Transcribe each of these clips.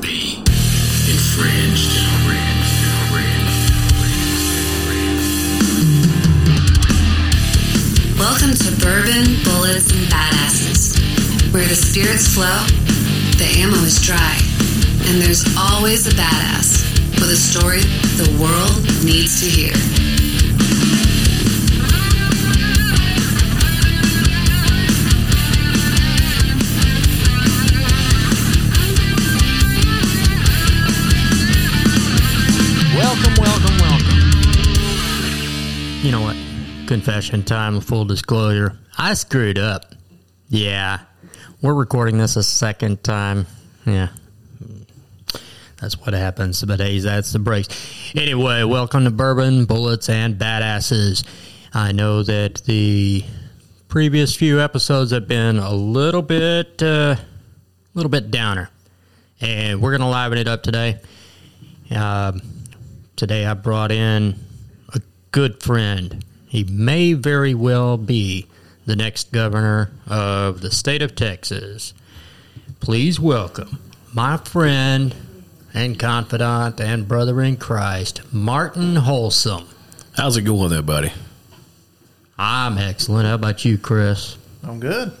be infringed. Welcome to Bourbon, Bullets, and Badasses, where the spirits flow, the ammo is dry, and there's always a badass with a story the world needs to hear. Confession time, full disclosure. I screwed up. Yeah. We're recording this a second time. Yeah. That's what happens. But hey, that's the breaks. Anyway, welcome to Bourbon, Bullets, and Badasses. I know that the previous few episodes have been a little bit, uh, a little bit downer. And we're to liven it up today. Um, today I brought in a good friend. He may very well be the next governor of the state of Texas. Please welcome my friend and confidant and brother in Christ, Martin Wholesome. How's it going there, buddy? I'm excellent. How about you, Chris? I'm good.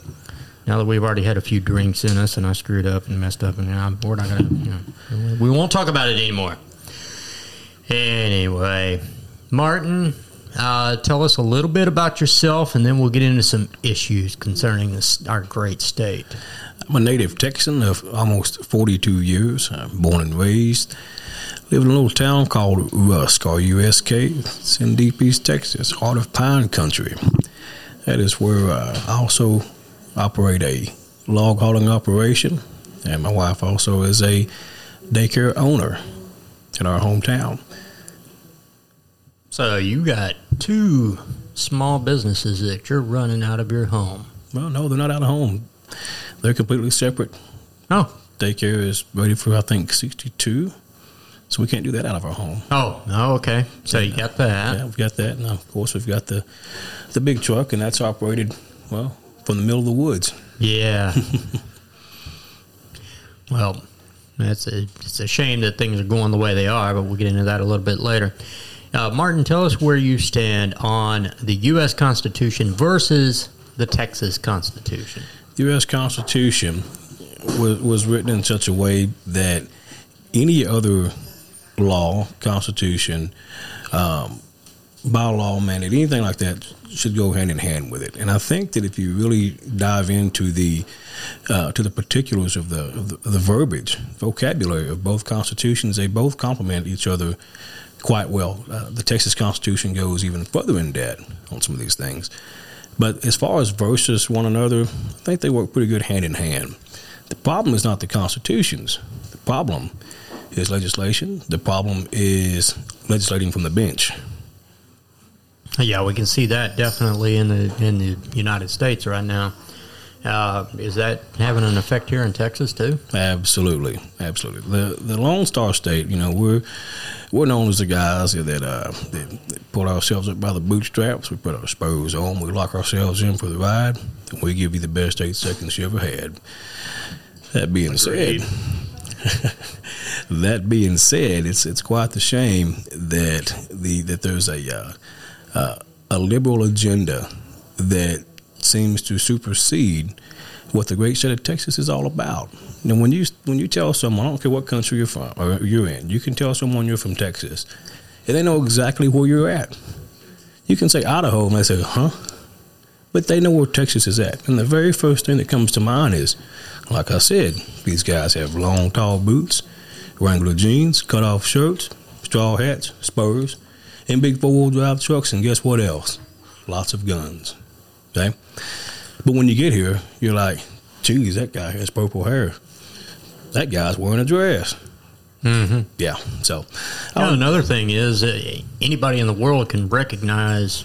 Now that we've already had a few drinks in us and I screwed up and messed up, and now we're not going to, you know, we won't talk about it anymore. Anyway, Martin, uh, tell us a little bit about yourself, and then we'll get into some issues concerning this, our great state. I'm a native Texan of almost 42 years. I'm born and raised. Live in a little town called Rusk, R-U-S-K. It's in deep East Texas, heart of pine country. That is where I also operate a log hauling operation, and my wife also is a daycare owner in our hometown. So you got two small businesses that you're running out of your home. Well, no, they're not out of home. They're completely separate. Oh, Daycare is rated for, I think, 62. So we can't do that out of our home. oh, oh, okay. So you got that. Yeah, we've got that. And of course, we've got the the big truck, and that's operated, well, from the middle of the woods. Yeah. well, that's a, it's a shame that things are going the way they are, but we'll get into that a little bit later. Uh, Martin, tell us where you stand on the U.S. Constitution versus the Texas Constitution. The U.S. Constitution was, was written in such a way that any other law, Constitution, um, bylaw, mandate, anything like that should go hand in hand with it. And I think that if you really dive into the uh, to the particulars of the, of the of the verbiage, vocabulary of both constitutions, they both complement each other quite well. Uh, the Texas Constitution goes even further in depth on some of these things. But as far as versus one another, I think they work pretty good hand in hand. The problem is not the constitutions. The problem is legislation. The problem is legislating from the bench. Yeah, we can see that definitely in the in the United States right now. Uh, is that having an effect here in Texas too? Absolutely, absolutely. The the Lone Star State, you know, we're we're known as the guys that uh that, that pull ourselves up by the bootstraps. We put our spurs on, we lock ourselves in for the ride, and we give you the best eight seconds you ever had. That being Agreed. said, that being said, it's it's quite the shame that the that there's a uh, uh, a liberal agenda that seems to supersede what the great state of Texas is all about. And when you when you tell someone, I don't care what country you're from or you're in, you can tell someone you're from Texas, and they know exactly where you're at. You can say Idaho, and they say, "Huh," but they know where Texas is at. And the very first thing that comes to mind is, like I said, these guys have long, tall boots, Wrangler jeans, cut off shirts, straw hats, spurs, and big four wheel drive trucks. And guess what else? Lots of guns. Okay? But when you get here, you're like, geez, that guy has purple hair. That guy's wearing a dress. Mm-hmm. Yeah. So, Well, another thing is uh, anybody in the world can recognize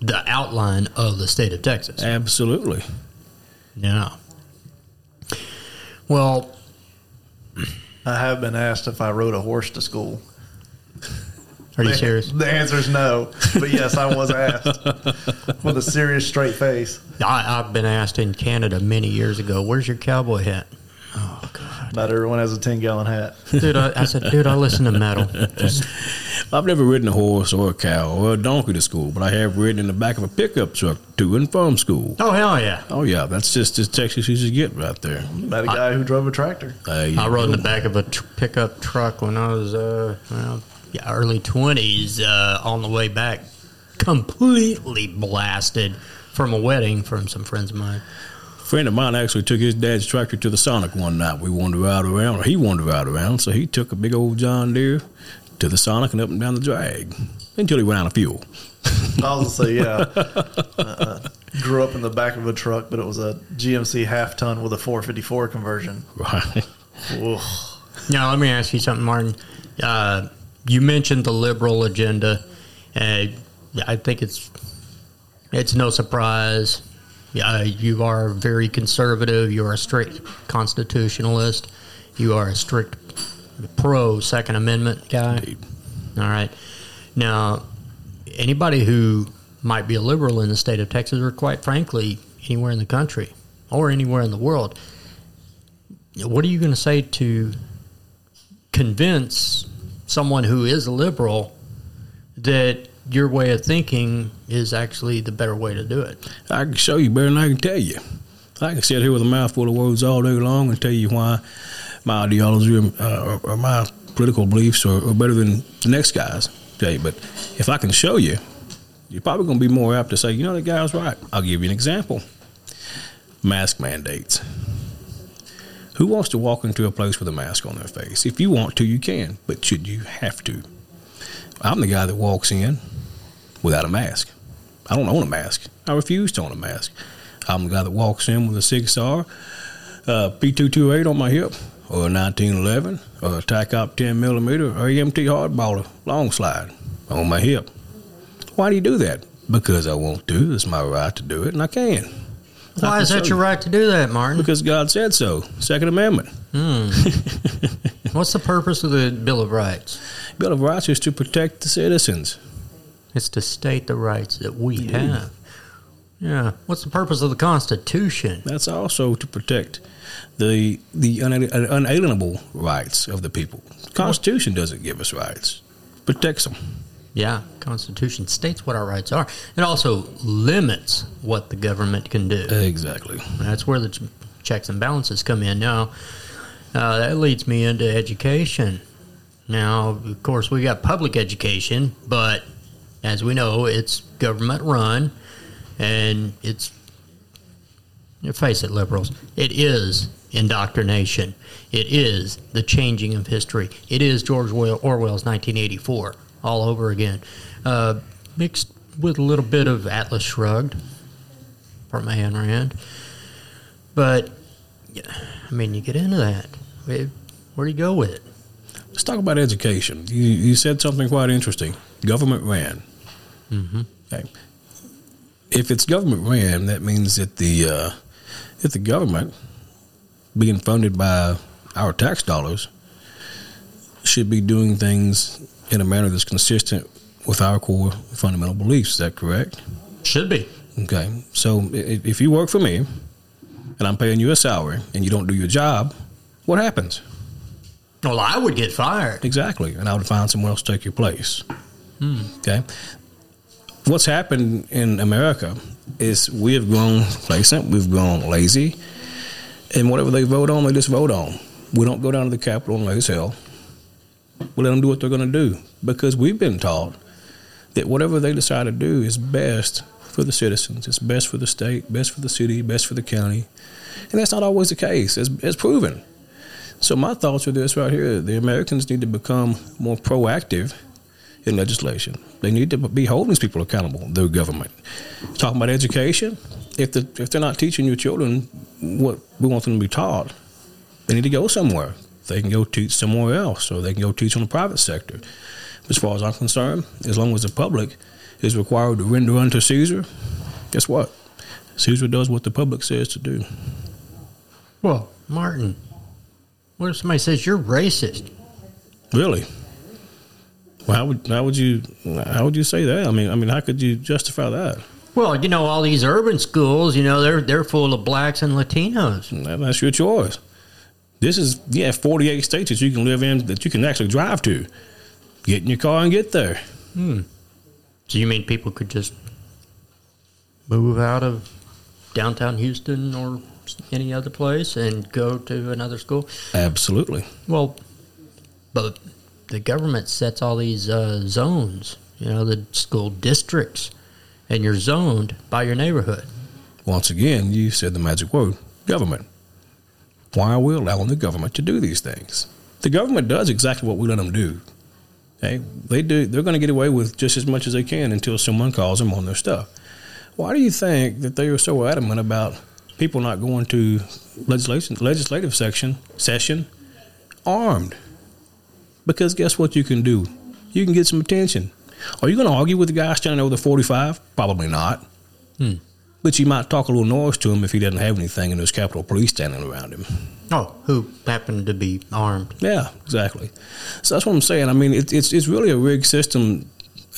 the outline of the state of Texas. absolutely. Yeah. Well, I have been asked if I rode a horse to school. Are you The- serious? The answer is no. But yes, I was asked with a serious straight face. I, I've been asked in Canada many years ago, "Where's your cowboy hat?" Oh God! God. About everyone has a 10 gallon hat. Dude, I, I said, dude, I listen to metal. Just, I've never ridden a horse or a cow or a donkey to school, but I have ridden in the back of a pickup truck to and from school. oh, hell yeah. Oh yeah, that's just as Texas you should get right there. Met a guy who drove a tractor. There I rode in the back of a tr- pickup truck when I was, uh, well, yeah, early 20s uh, on the way back. Completely blasted from a wedding from some friends of mine. friend of mine actually took his dad's tractor to the Sonic one night. We wanted to ride around, or he wanted to ride around, so he took a big old John Deere to the Sonic and up and down the drag until he ran out of fuel. I was gonna say, yeah. Uh, grew up in the back of a truck, but it was a GMC half ton with a 454 conversion. Right. Ooh. Now, let me ask you something, Martin. Uh, you mentioned the liberal agenda. Uh, I think it's it's no surprise. Uh, you are very conservative. You are a strict constitutionalist. You are a strict pro Second Amendment guy. Indeed. All right. Now, anybody who might be a liberal in the state of Texas, or quite frankly, anywhere in the country or anywhere in the world, what are you going to say to convince someone who is a liberal that your way of thinking is actually the better way to do it? I can show you better than I can tell you. I can sit here with a mouthful of words all day long and tell you why my ideology uh, or, my political beliefs are, are better than the next guy's. Tell you, but if I can show you, you're probably going to be more apt to say, you know, that guy was right. I'll give you an example. Mask mandates. Who wants to walk into a place with a mask on their face? If you want to, you can, but should you have to? I'm the guy that walks in without a mask. I don't own a mask. I refuse to own a mask. I'm the guy that walks in with a SIG Sauer, uh, P228 on my hip, or a 1911, or a TACOP 10 millimeter, or AMT Hardballer long slide on my hip. Why do you do that? Because I want to. It's my right to do it, and I can. Why is that your right to do that, Martin? Because God said so. Second Amendment. Hmm. What's the purpose of the Bill of Rights? Bill of Rights is to protect the citizens. It's to state the rights that we have. Yeah. What's the purpose of the Constitution? That's also to protect the the uh, unalienable rights of the people. The Constitution doesn't give us rights; protects them. Yeah, Constitution states what our rights are. It also limits what the government can do. Exactly. That's where the checks and balances come in. Now, uh, that leads me into education. Now, of course, we got public education, but as we know, it's government run, and it's face it, liberals. It is indoctrination. It is the changing of history. It is George Orwell's 1984 all over again, uh, mixed with a little bit of Atlas Shrugged from Ayn Rand. But yeah, I mean, you get into that. Where where do you go with it? Let's talk about education. You, you said something quite interesting. Government ran. Mm-hmm. Okay. If it's government ran, that means that the uh, that the government, being funded by our tax dollars, should be doing things in a manner that's consistent with our core fundamental beliefs. Is that correct? Should be. Okay. So if you work for me and I'm paying you a salary and you don't do your job, what happens? Well, I would get fired. Exactly. And I would find someone else to take your place. Hmm. Okay. What's happened in America is we have grown complacent, we've grown lazy, and whatever they vote on, they just vote on. We don't go down to the Capitol and raise hell. We let them do what they're going to do because we've been taught that whatever they decide to do is best for the citizens. It's best for the state, best for the city, best for the county. And that's not always the case, as, proven. So my thoughts are this right here: the Americans need to become more proactive in legislation. They need to be holding these people accountable. Their government. Talking about education, if the if they're not teaching your children what we want them to be taught, they need to go somewhere. They can go teach somewhere else, or they can go teach in the private sector. As far as I'm concerned, as long as the public is required to render unto Caesar, guess what? Caesar does what the public says to do. Well, Martin, what if somebody says you're racist? Really? Well, how would how would you how would you say that? I mean, I mean, how could you justify that? Well, you know, all these urban schools, you know, they're they're full of blacks and Latinos. That- That's your choice. This is yeah, 48 states that you can live in that you can actually drive to. Get in your car and get there. So you mean people could just move out of downtown Houston or any other place and go to another school? Absolutely. Well, but the government sets all these uh, zones, you know, the school districts, and you're zoned by your neighborhood. Once again, you said the magic word government. Why are we allowing the government to do these things? The government does exactly what we let them do. Okay? They do they're going to get away with just as much as they can until someone calls them on their stuff. Why do you think that they are so adamant about people not going to legislation legislative section session armed? Because guess what you can do? You can get some attention. Are you going to argue with the guy standing over the 45? Probably not. Hmm. But you might talk a little noise to him if he doesn't have anything and there's Capitol Police standing around him. Oh, who happened to be armed? Yeah, exactly. So that's what I'm saying. I mean, it, it's it's really a rigged system,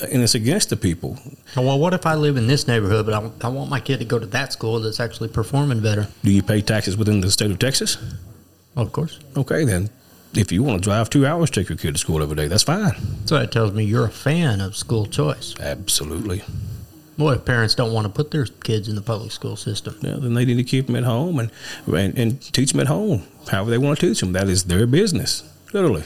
uh, and it's against the people. Oh, well, what if I live in this neighborhood, but I, I want my kid to go to that school that's actually performing better? Do you pay taxes within the state of Texas? Well, of course. Okay, then. If you want to drive two hours to take your kid to school every day, that's fine. So that tells me you're a fan of school choice. Absolutely. What if parents don't want to put their kids in the public school system? Yeah, then they need to keep them at home and, and and teach them at home, however they want to teach them. That is their business, literally.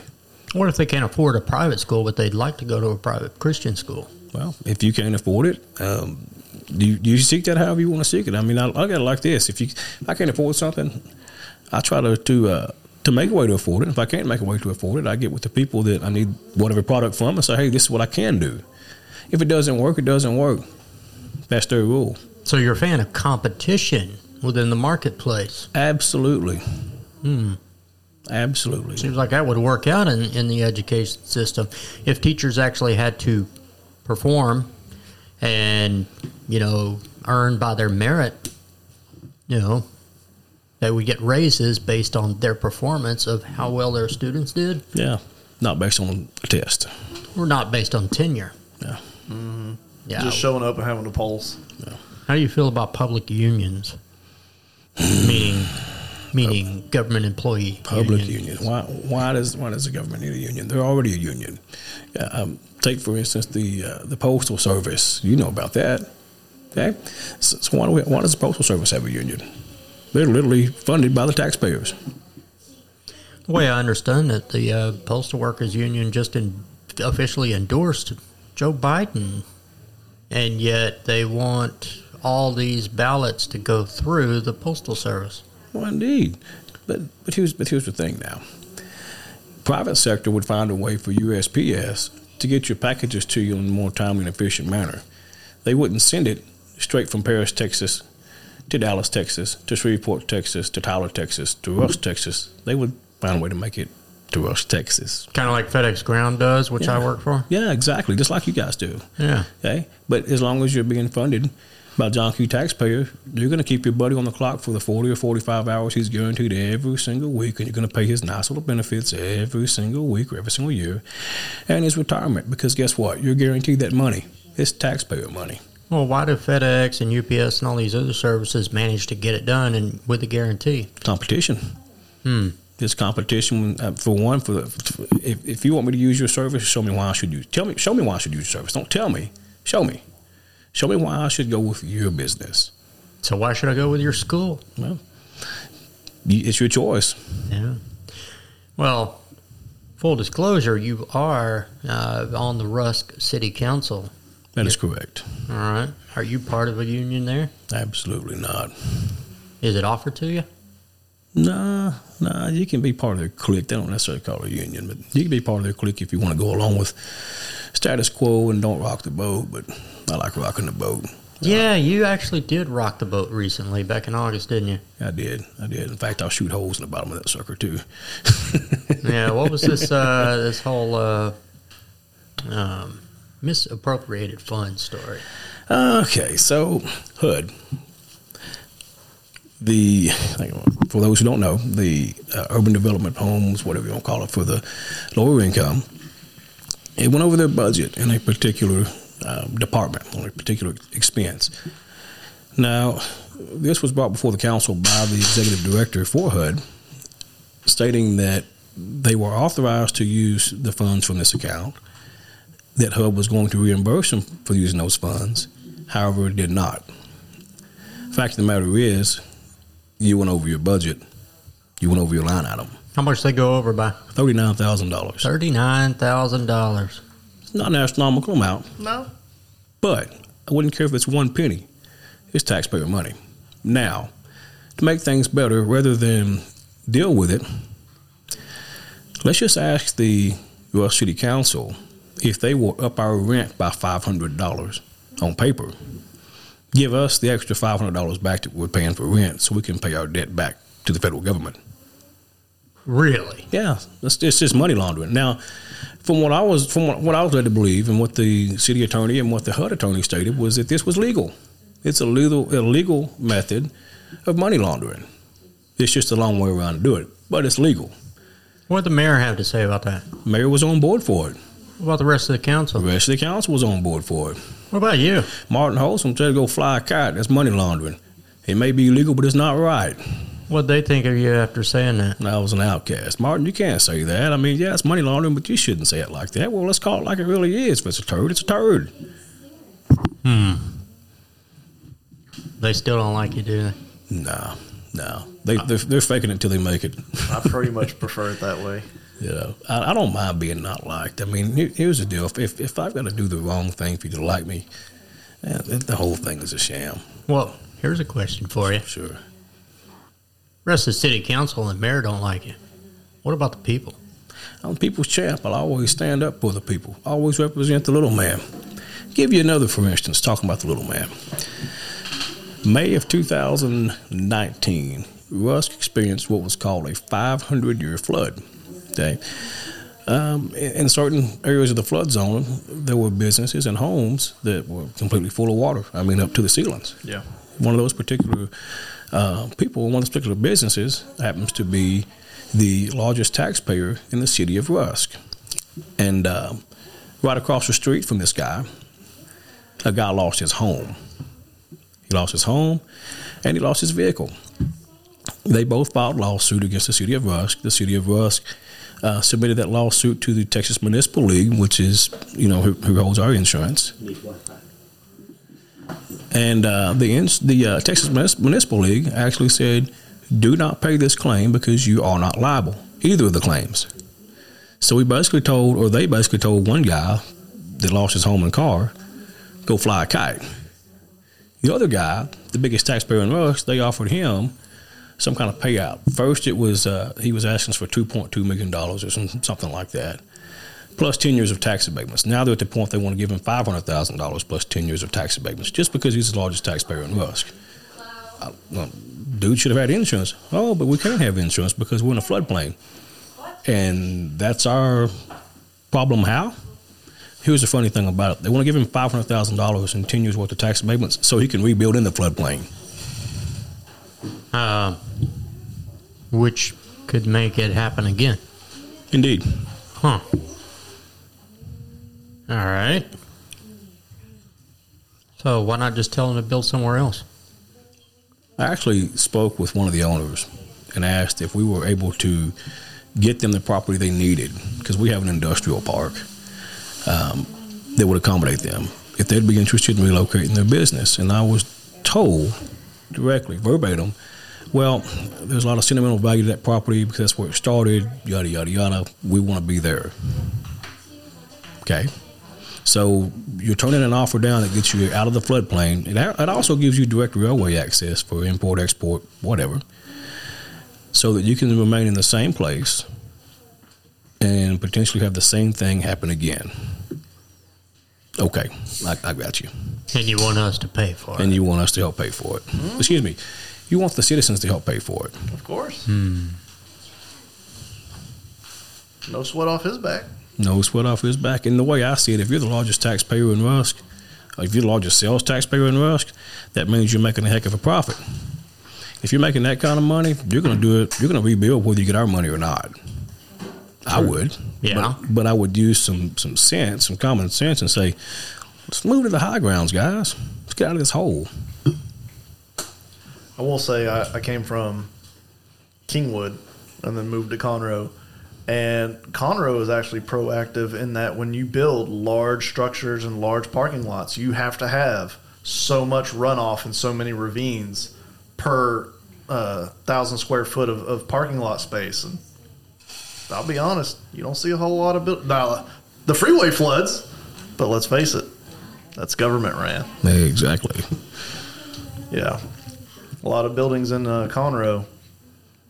What if they can't afford a private school, but they'd like to go to a private Christian school? Well, if you can't afford it, um, you you seek that however you want to seek it. I mean, I, I got it like this: if you if I can't afford something, I try to to uh, to make a way to afford it. If I can't make a way to afford it, I get with the people that I need whatever product from and say, hey, this is what I can do. If it doesn't work, it doesn't work. That's their rule. So you're a fan of competition within the marketplace. Absolutely. Hmm. Absolutely. Seems like that would work out in, in the education system if teachers actually had to perform and you know earn by their merit. You know, they would get raises based on their performance of how well their students did, Yeah. Not based on a test. or not based on tenure. Yeah. Mm-hmm. Yeah. Just showing up and having a pulse. How do you feel about public unions? meaning, meaning government employee Public unions. union. Why? Why does Why does the government need a union? They're already a union. Yeah, um, take for instance the uh, the postal service. You know about that. Okay. So, so why, do we, why does the postal service have a union? They're literally funded by the taxpayers. The way I understand it, the uh, postal workers union just in, officially endorsed Joe Biden, and yet they want all these ballots to go through the postal service. Well, indeed. But but here's but here's the thing now. Private sector would find a way for USPS to get your packages to you in a more timely and efficient manner. They wouldn't send it straight from Paris, Texas, to Dallas, Texas, to Shreveport, Texas, to Tyler, Texas, to Rusk, Texas. They would find a way to make it to Rusk, Texas. Kind of like FedEx Ground does, which I work for. Yeah, exactly, just like you guys do. Yeah. Okay, but as long as you're being funded by John Q. taxpayer, you're going to keep your buddy on the clock for the 40 or 45 hours he's guaranteed every single week, and you're going to pay his nice little benefits every single week or every single year, and his retirement. Because guess what? You're guaranteed that money. It's taxpayer money. Well, why do FedEx and UPS and all these other services manage to get it done and with a guarantee? Competition. Hmm. It's competition uh, for one. For, for if, if you want me to use your service, show me why I should use. Tell me, show me why I should use your service. Don't tell me. Show me. Show me why I should go with your business. So why should I go with your school? Well, it's your choice. Yeah. Well, full disclosure, you are uh, on the Rusk City Council. That is correct. All right. Are you part of a union there? Absolutely not. Is it offered to you? Nah, nah. You can be part of their clique. They don't necessarily call it a union, but you can be part of their clique if you want to go along with status quo and don't rock the boat. But I like rocking the boat. Yeah, you actually did rock the boat recently, back in August, didn't you? I did. I did. In fact, I'll shoot holes in the bottom of that sucker too. Yeah. What was this? Uh, this whole uh, um, misappropriated fund story. Okay, so HUD. The for those who don't know, the uh, urban development homes, whatever you want to call it, for the lower income, it went over their budget in a particular um, department on a particular expense. Now, this was brought before the council by the executive director for HUD, stating that they were authorized to use the funds from this account, that HUD was going to reimburse them for using those funds. However, it did not. Fact of the matter is, you went over your budget. You went over your line item. How much they go over by? Thirty-nine thousand dollars. Thirty-nine thousand dollars. It's not an astronomical amount, No. but I wouldn't care if it's one penny. It's taxpayer money. Now, to make things better, rather than deal with it, let's just ask the U.S. City Council if they will up our rent by five hundred dollars on paper. Give us the extra five hundred dollars back that we're paying for rent, so we can pay our debt back to the federal government. Really? Yeah, it's, it's just money laundering. Now, from what I was from what, what I was led to believe, and what the city attorney and what the HUD attorney stated was that this was legal. It's a legal a legal method of money laundering. It's just a long way around to do it, but it's legal. What did the mayor have to say about that? Mayor was on board for it. What about the rest of the council? The rest of the council was on board for it. What about you? Martin Holson said to go fly a kite. That's money laundering. It may be illegal, but it's not right. What they think of you after saying that? And I was an outcast. Martin, you can't say that. I mean, yeah, it's money laundering, but you shouldn't say it like that. Well, let's call it like it really is. If it's a turd, it's a turd. Hmm. They still don't like you, do they? No, no. They, they're, they're faking it until they make it. I pretty much prefer it that way. You know, I, I don't mind being not liked. I mean, here's the deal: if, if I've got to do the wrong thing for you to like me, the whole thing is a sham. Well, here's a question for you. Sure. Rest of the city council and mayor don't like you. What about the people? I'm the people's champ. I'll always stand up for the people. Always represent the little man. Give you another, for instance, talking about the little man. May of 2019, Rusk experienced what was called a 500 year flood. Okay. Um, in in certain areas of the flood zone, there were businesses and homes that were completely full of water. I mean, up to the ceilings Yeah. one of those particular uh, people, one of those particular businesses, happens to be the largest taxpayer in the city of Rusk. And um, right across the street from this guy, a guy lost his home. He lost his home and he lost his vehicle. They both filed lawsuit against the city of Rusk. The city of Rusk uh, submitted that lawsuit to the Texas Municipal League, which is, you know, who, who holds our insurance. And uh, the ins- the uh, Texas Municipal League actually said, "Do not pay this claim because you are not liable either of the claims." So we basically told, or they basically told one guy that lost his home and car, "Go fly a kite." The other guy, the biggest taxpayer in Rusk, they offered him some kind of payout. First, it was uh, he was asking for two point two million dollars or some, something like that, plus ten years of tax abatements. Now they're at the point they want to give him five hundred thousand dollars plus ten years of tax abatements, just because he's the largest taxpayer in Rusk. Uh, well, dude should have had insurance. Oh, but we can't have insurance because we're in a floodplain, and that's our problem. How? Here's the funny thing about it: they want to give him five hundred thousand dollars and ten years worth of tax abatements so he can rebuild in the floodplain. Uh, which could make it happen again. Indeed. Huh. All right. So why not just tell them to build somewhere else? I actually spoke with one of the owners and asked if we were able to get them the property they needed because we have an industrial park um, that would accommodate them if they'd be interested in relocating their business. And I was told directly, verbatim, well, there's a lot of sentimental value to that property because that's where it started, yada, yada, yada. We want to be there. Okay. So you're turning an offer down that gets you out of the floodplain. It, also gives you direct railway access for import, export, whatever, so that you can remain in the same place and potentially have the same thing happen again. Okay, I, I got you. And you want us to pay for it. And you want us to help pay for it. Hmm? Excuse me. You want the citizens to help pay for it. Of course. Hmm. No sweat off his back. No sweat off his back. And the way I see it, if you're the largest taxpayer in Rusk, if you're the largest sales taxpayer in Rusk, that means you're making a heck of a profit. If you're making that kind of money, you're going to do it. You're going to rebuild whether you get our money or not. I would, Yeah. but, but I would use some some sense, some common sense, and say, let's move to the high grounds, guys. Let's get out of this hole. I will say I, I came from Kingwood, and then moved to Conroe. And Conroe is actually proactive in that when you build large structures and large parking lots, you have to have so much runoff and so many ravines per uh, thousand square foot of, of parking lot space. And I'll be honest, you don't see a whole lot of build. Now, the freeway floods, but let's face it, that's government ran. Exactly. Yeah, a lot of buildings in uh, Conroe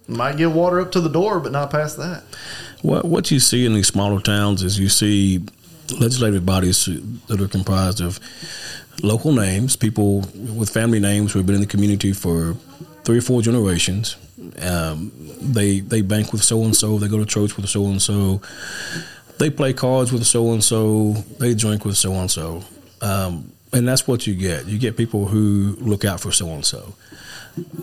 might get water up to the door, but not past that. What what you see in these smaller towns is you see legislative bodies that are comprised of local names, people with family names who have been in the community for three or four generations. Um, they they bank with so and so. They go to church with so and so. They play cards with so and so. They drink with so and so. And that's what you get. You get people who look out for so and so.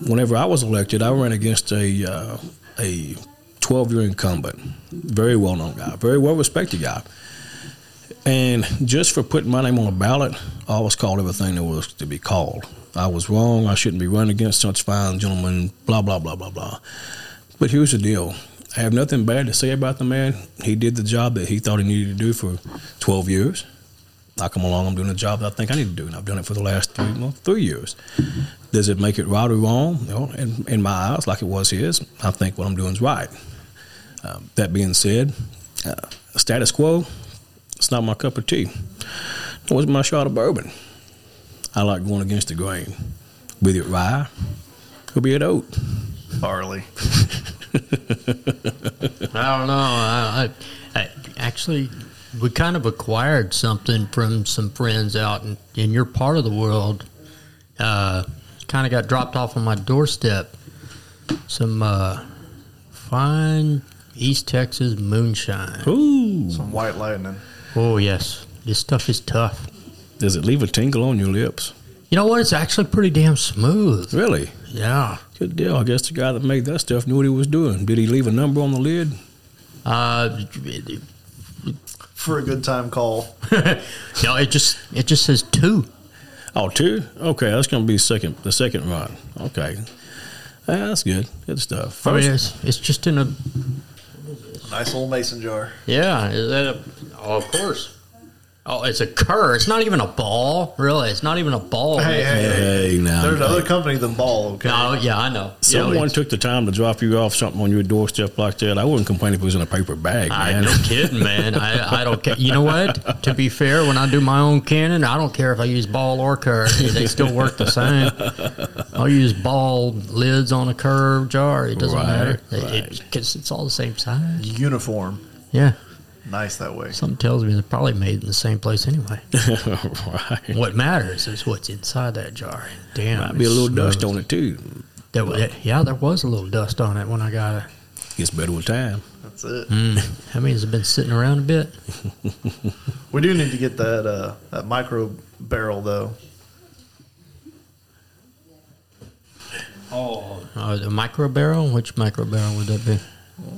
Whenever I was elected, I ran against a uh, a 12 year incumbent, very well known guy, very well respected guy. And just for putting my name on a ballot, I was called everything that was to be called. I was wrong. I shouldn't be running against such fine gentlemen, blah, blah, blah, blah, blah. But here's the deal I have nothing bad to say about the man. He did the job that he thought he needed to do for 12 years. I come along, I'm doing a job that I think I need to do, and I've done it for the last three, well, three years. Does it make it right or wrong? You know, in, in my eyes, like it was his, I think what I'm doing is right. Um, that being said, uh, status quo, it's not my cup of tea. It wasn't my shot of bourbon. I like going against the grain. Be it rye, or be it oat. Barley. I don't know. I, I, I actually we kind of acquired something from some friends out in, in your part of the world. Uh, kind of got dropped off on my doorstep. Some uh, fine East Texas moonshine. Ooh. Some white lightning. Oh yes, this stuff is tough. Does it leave a tingle on your lips? You know what? It's actually pretty damn smooth. Really? Yeah. Good deal. I guess the guy that made that stuff knew what he was doing. Did he leave a number on the lid? Uh, For a good time call. no, it just it just says two. Oh, two? Okay, that's going to be second the second run. Okay. Yeah, that's good. Good stuff. I mean, it's, it's just in a Nice little mason jar. yeah. Is that a? Oh, of course. Oh, it's a Kerr. It's not even a ball. Really, it's not even a ball. Hey, hey, hey. hey, now. There's another company than Ball, okay? No, yeah, I know. Someone yeah, took the time to drop you off something on your doorstep like that. I wouldn't complain if it was in a paper bag, Man. I man. no kidding, man. I, I don't care. You know what? To be fair, when I do my own cannon, I don't care if I use ball or Kerr. They still work the same. I'll use ball lids on a curved jar. It doesn't Right, matter. right. It, it, 'cause it's all the same size. Uniform. Yeah. Nice that way. Something tells me they're probably made in the same place anyway. right. What matters is what's inside that jar. Damn, Might be a it's little dust on it, too. There wa- yeah, there was a little dust on it when I got it. Gets better with time. That's it. That means it's been sitting around a bit. We do need to get that uh, that micro barrel though. Oh, uh, the micro barrel. Which micro barrel would that be?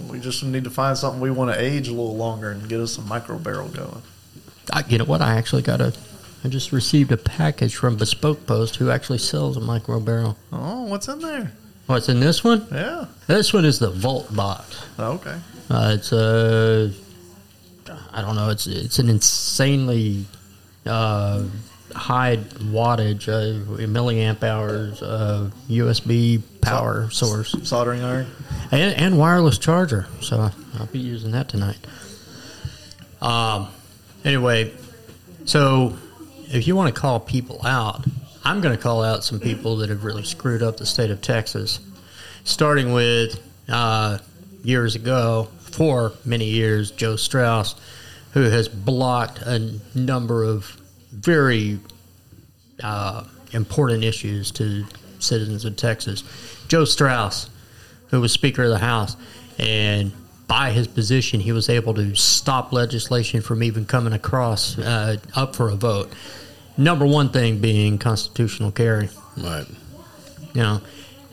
We just need to find something we want to age a little longer and get us some micro barrel going. I, you know what? I actually got a. I just received a package from Bespoke Post, who actually sells a micro barrel. Oh, what's in there? What's in this one? Yeah. This one is the Vault box. Oh, okay. Uh, it's a. I don't know. It's it's an insanely uh, high wattage, uh, milliamp hours uh, USB power source, Soldering iron. and, and wireless charger. So I'll be using that tonight. Um. Anyway, so if you want to call people out, I'm going to call out some people that have really screwed up the state of Texas. Starting with uh, years ago, for many years, Joe Straus, who has blocked a number of very uh, important issues to citizens of Texas. Joe Straus, who was Speaker of the House, and by his position, he was able to stop legislation from even coming across uh, up for a vote. Number one thing being constitutional carry. Right. You know,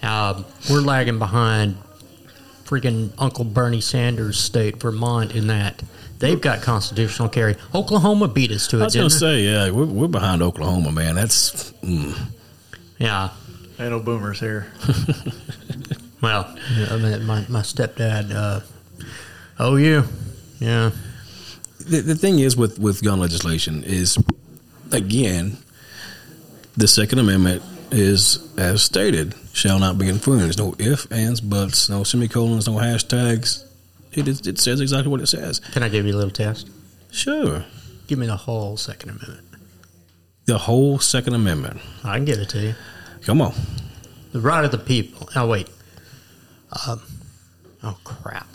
um, we're lagging behind freaking Uncle Bernie Sanders' state, Vermont, in that they've got constitutional carry. Oklahoma beat us to it. I it, was going to say, yeah, we're, we're behind Oklahoma, man. That's mm, Yeah. Ain't no boomers here. Well, I mean, my, my stepdad, uh, OU, yeah. The, the thing is with, with gun legislation is, again, the Second Amendment is, as stated, shall not be infringed. No ifs, ands, buts, no semicolons, no hashtags. It, is, it says exactly what it says. Can I give you a little test? Sure. Give me the whole Second Amendment. The whole Second Amendment. I can give it to you. Come on. The right of the people. Oh, wait. Um, oh, crap.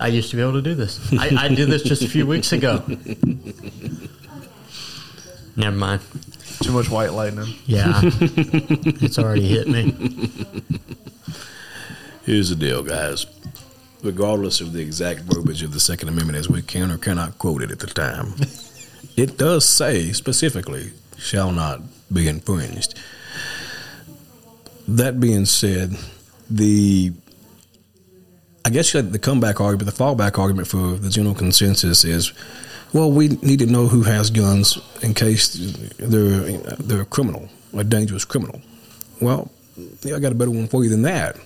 I used to be able to do this. I, I did this just a few weeks ago. Never mind. Too much white lightning. Yeah. it's already hit me. Here's the deal, guys. Regardless of the exact verbiage of the Second Amendment as we can or cannot quote it at the time, it does say specifically, shall not be infringed. That being said, the I guess the comeback argument, the fallback argument for the general consensus is, well, we need to know who has guns in case they're they're a criminal, a dangerous criminal. Well, yeah, I got a better one for you than that.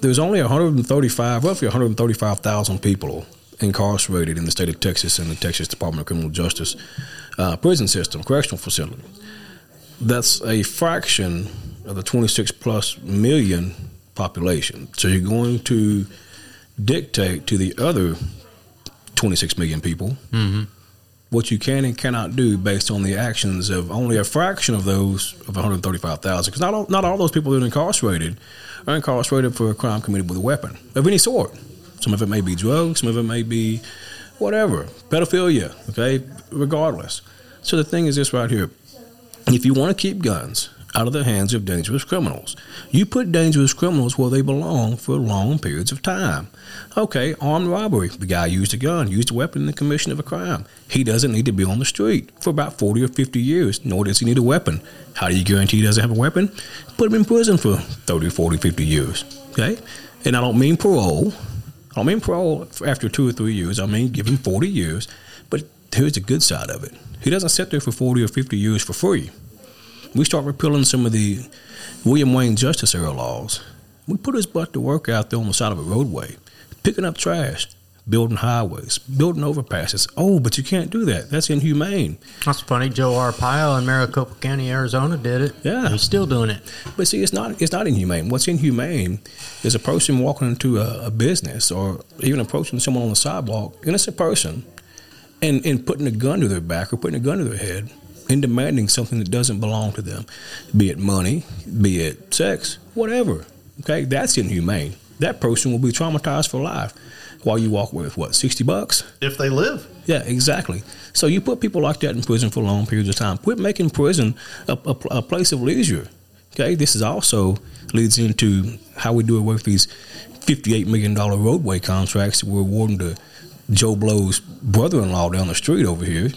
There's only 135, roughly 135,000 people incarcerated in the state of Texas in the Texas Department of Criminal Justice uh, prison system, correctional facility. That's a fraction of the 26 plus million population. So you're going to dictate to the other 26 million people what you can and cannot do based on the actions of only a fraction of those of 135,000. Because not all, not all those people that are incarcerated are incarcerated for a crime committed with a weapon of any sort. Some of it may be drugs, some of it may be whatever, pedophilia, okay, regardless. So the thing is this right here if you want to keep guns out of the hands of dangerous criminals, you put dangerous criminals where they belong for long periods of time. Okay, armed robbery. The guy used a gun, used a weapon in the commission of a crime. He doesn't need to be on the street for about 40 or 50 years, nor does he need a weapon. How do you guarantee he doesn't have a weapon? Put him in prison for 30, 40, 50 years. Okay? And I don't mean parole. I don't mean parole after two or three years. I mean give him 40 years. But here's the good side of it. He doesn't sit there for 40 or 50 years for free. We start repealing some of the William Wayne Justice era laws. We put his butt to work out there on the side of a roadway, picking up trash, building highways, building overpasses. Oh, but you can't do that. That's inhumane. That's funny. Joe Arpaio in Maricopa County, Arizona did it. Yeah. He's still doing it. But see, it's not it's not inhumane. What's inhumane is a person walking into a, a business or even approaching someone on the sidewalk, innocent person, and, and putting a gun to their back or putting a gun to their head and demanding something that doesn't belong to them, be it money, be it sex, whatever. Okay, that's inhumane. That person will be traumatized for life. While you walk away with what, sixty bucks? If they live. Yeah, exactly. So you put people like that in prison for long periods of time. Quit making prison a, a, a place of leisure. Okay, this is also leads into how we do away with these fifty-eight million dollar roadway contracts that we're awarding to Joe Blow's brother-in-law down the street over here.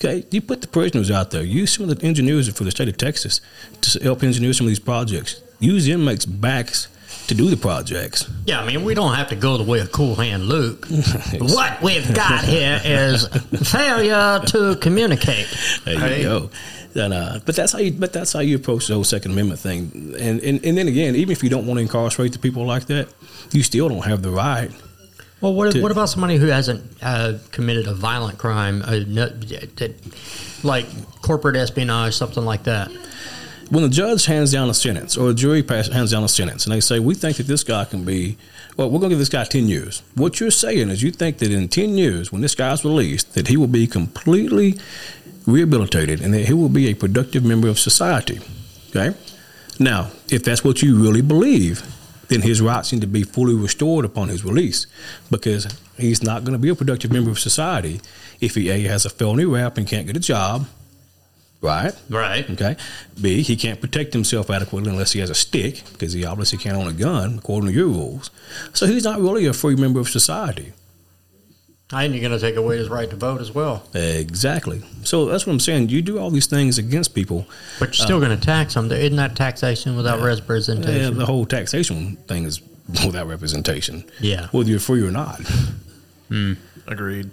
Okay, you put the prisoners out there. Use some of the engineers for the state of Texas to help engineer some of these projects. Use inmates' backs to do the projects. Yeah, I mean, we don't have to go the way of Cool Hand Luke. what we've got here is failure to communicate. There Hey. you go. And, uh, but that's how you. But that's how you approach the whole Second Amendment thing. And, and and then again, even if you don't want to incarcerate the people like that, you still don't have the right. Well, what, To- what about somebody who hasn't uh, committed a violent crime, uh, no, like corporate espionage, something like that? When the judge hands down a sentence or a jury pass, hands down a sentence, and they say, "We think that this guy can be," well, we're going to give this guy ten years. What you're saying is, you think that in ten years, when this guy's released, that he will be completely rehabilitated and that he will be a productive member of society. Okay. Now, if that's what you really believe, then his rights need to be fully restored upon his release because he's not going to be a productive member of society if he A, has a felony rap and can't get a job, right? Right. Okay. B, he can't protect himself adequately unless he has a stick because he obviously can't own a gun according to your rules. So he's not really a free member of society. And you're going to take away his right to vote as well. Exactly. So that's what I'm saying. You do all these things against people. But you're still going to tax them. Isn't that taxation without Yeah, representation? Yeah, the whole taxation thing is without representation. Yeah. Whether you're free or not. Agreed.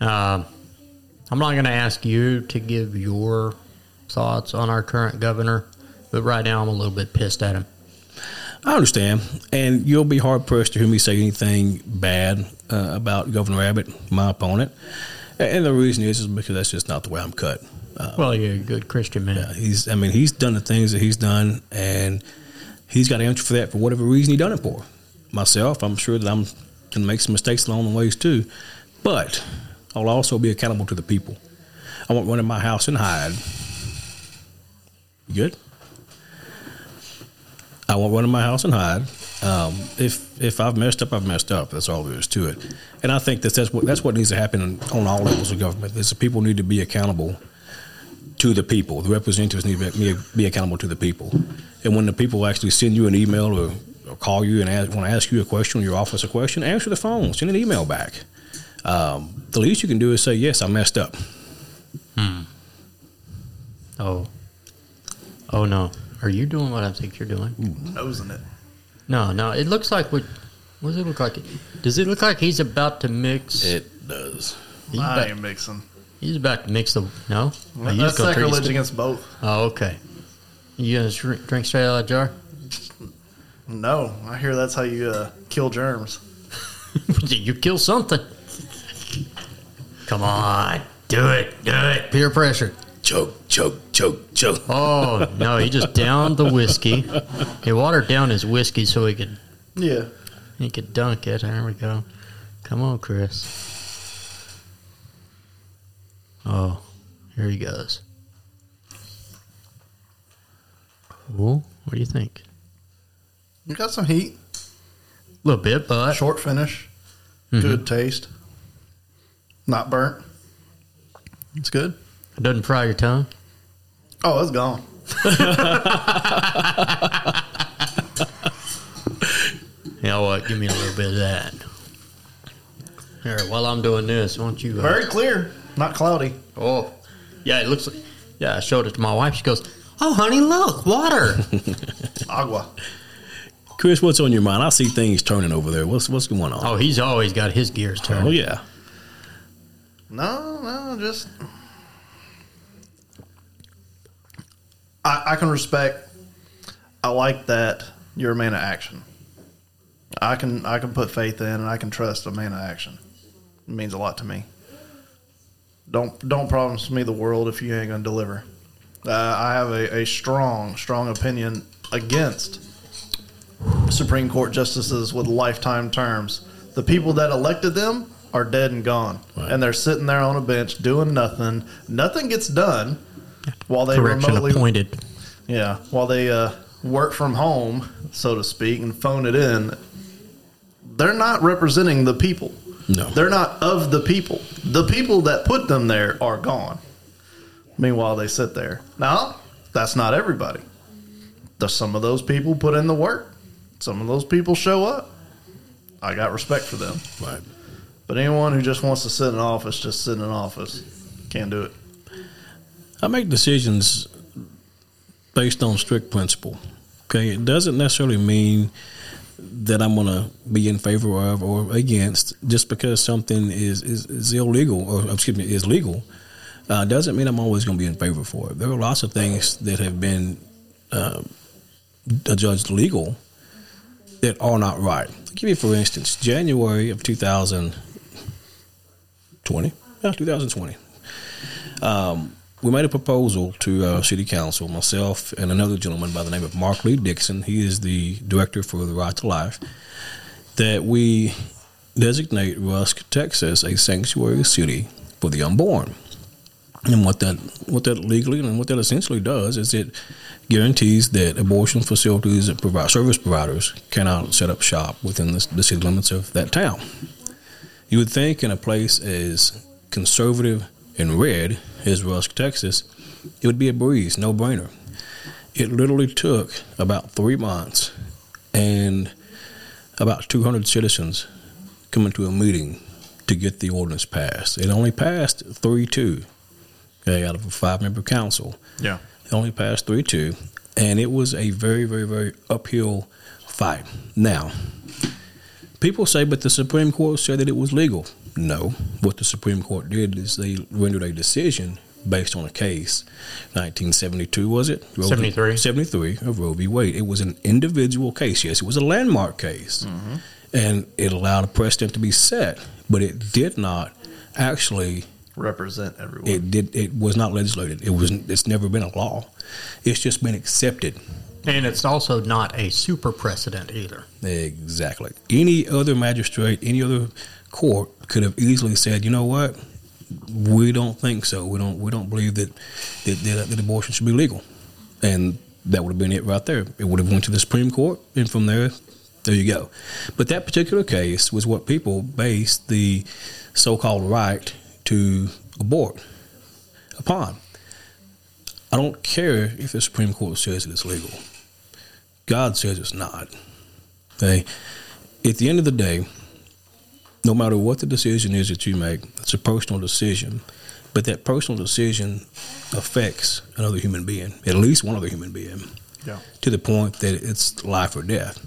Uh, I'm not going to ask you to give your thoughts on our current governor, but right now I'm a little bit pissed at him. I understand, and you'll be hard pressed to hear me say anything bad uh, about Governor Abbott, my opponent. And the reason is, is because that's just not the way I'm cut. Uh, Well, you're a good Christian man. yeah, he's. I mean, he's done the things that he's done, and he's got to answer for that for whatever reason he done it for. Myself, I'm sure that I'm going to make some mistakes along the ways too, but I'll also be accountable to the people. I won't run in my house and hide. You good? I won't run in my house and hide. Um, if if I've messed up, I've messed up. That's all there is to it. And I think that that's what that's what needs to happen on, all levels of government. Is the people need to be accountable to the people. The representatives need to be, be accountable to the people. And when the people actually send you an email or, or call you and ask, want to ask you a question or your office a question, answer the phone. Send an email back. Um, the least you can do is say, "Yes, I messed up." Hmm. Oh. Oh no. Are you doing what I think you're doing? Nosing it. No, no. It looks like what. What does it look like? Does it look like he's about to mix? It does. he's, I about, ain't mixing. he's about to mix the. No. Are you That's just gonna drink- sacrilege against both. Oh, okay. You gonna drink, drink straight out of the jar? No, I hear that's how you uh, kill germs. you kill something. Come on, do it, do it. Peer pressure. Choke, choke, choke, choke. Oh no, he just downed the whiskey. He watered down his whiskey so he could Yeah. he could dunk it. There we go. Come on, Chris. Oh, here he goes. Well, what do you think? You got some heat. A little bit, but Short finish. Mm-hmm. Good taste. Not burnt. It's good. It doesn't fry your tongue. Oh, it's gone. You know what? Give me a little bit of that. Here, while I'm doing this, why don't you? Uh, Very clear. Not cloudy. Oh, yeah, it looks like. Yeah, I showed it to my wife. She goes, "Oh, honey, look, water." Agua. Chris, what's on your mind? I see things turning over there. What's what's going on? oh, he's always got his gears turned. Oh, yeah. No, no, just. I, I can respect. I like that you're a man of action. I can I can put faith in and I can trust a man of action. It means a lot to me. Don't don't promise me the world if you ain't gonna deliver. Uh, I have a, a strong strong opinion against Supreme Court justices with lifetime terms. The people that elected them are dead and gone, Right. and they're sitting there on a bench doing nothing. Nothing gets done while they Correction remotely appointed. yeah, while they uh, work from home, so to speak, and phone it in, they're not representing the people. No. They're not of the people. The people that put them there are gone. Meanwhile, they sit there. Now, that's not everybody. Some of those people put in the work? Some of those people show up. I got respect for them. Right. But anyone who just wants to sit in office, just sit in an office. Can't do it. I make decisions based on strict principle. Okay, it doesn't necessarily mean that I'm going to be in favor of or against just because something is is, is illegal or excuse me is legal. Uh, doesn't mean I'm always going to be in favor for it. There are lots of things that have been uh, adjudged legal that are not right. I'll give you, for instance, January of 2020. Yeah, 2020 we made a proposal to uh, City Council, myself and another gentleman by the name of Mark Lee Dickson. He is the director for the Right to Life. That we designate Rusk, Texas, a sanctuary city for the unborn. And what that what that legally and what that essentially does is it guarantees that abortion facilities and provide service providers cannot set up shop within the, the city limits of that town. You would think in a place as conservative and red as Rusk, Texas, it would be a breeze, no brainer. It literally took about three months and about 200 citizens coming to a meeting to get the ordinance passed. It only passed 3 2 okay, out of a five member council. Yeah. It only passed 3 2. And it was a very, very, very uphill fight. Now, people say, but the Supreme Court said that it was legal. No. What the Supreme Court did is they rendered a decision based on a case, 1972 was it? Roe v- 73. 73 of Roe v. Wade. It was an individual case. Yes, it was a landmark case, mm-hmm. and it allowed a precedent to be set, but it did not actually Represent everyone. it did it was not legislated. It was it's never been a law. It's just been accepted. And it's also not a super precedent either. Exactly. Any other magistrate, any other court could have easily said, you know what, we don't think so. We don't we don't believe that that, that, that abortion should be legal, and that would have been it right there. It would have went to the Supreme Court, and from there, there you go. But that particular case was what people based the so-called right to abort upon. I don't care if the Supreme Court says it is legal. God says it's not. Okay. At the end of the day, no matter what the decision is that you make, it's a personal decision. But that personal decision affects another human being, at least one other human being, yeah. to the point that it's life or death.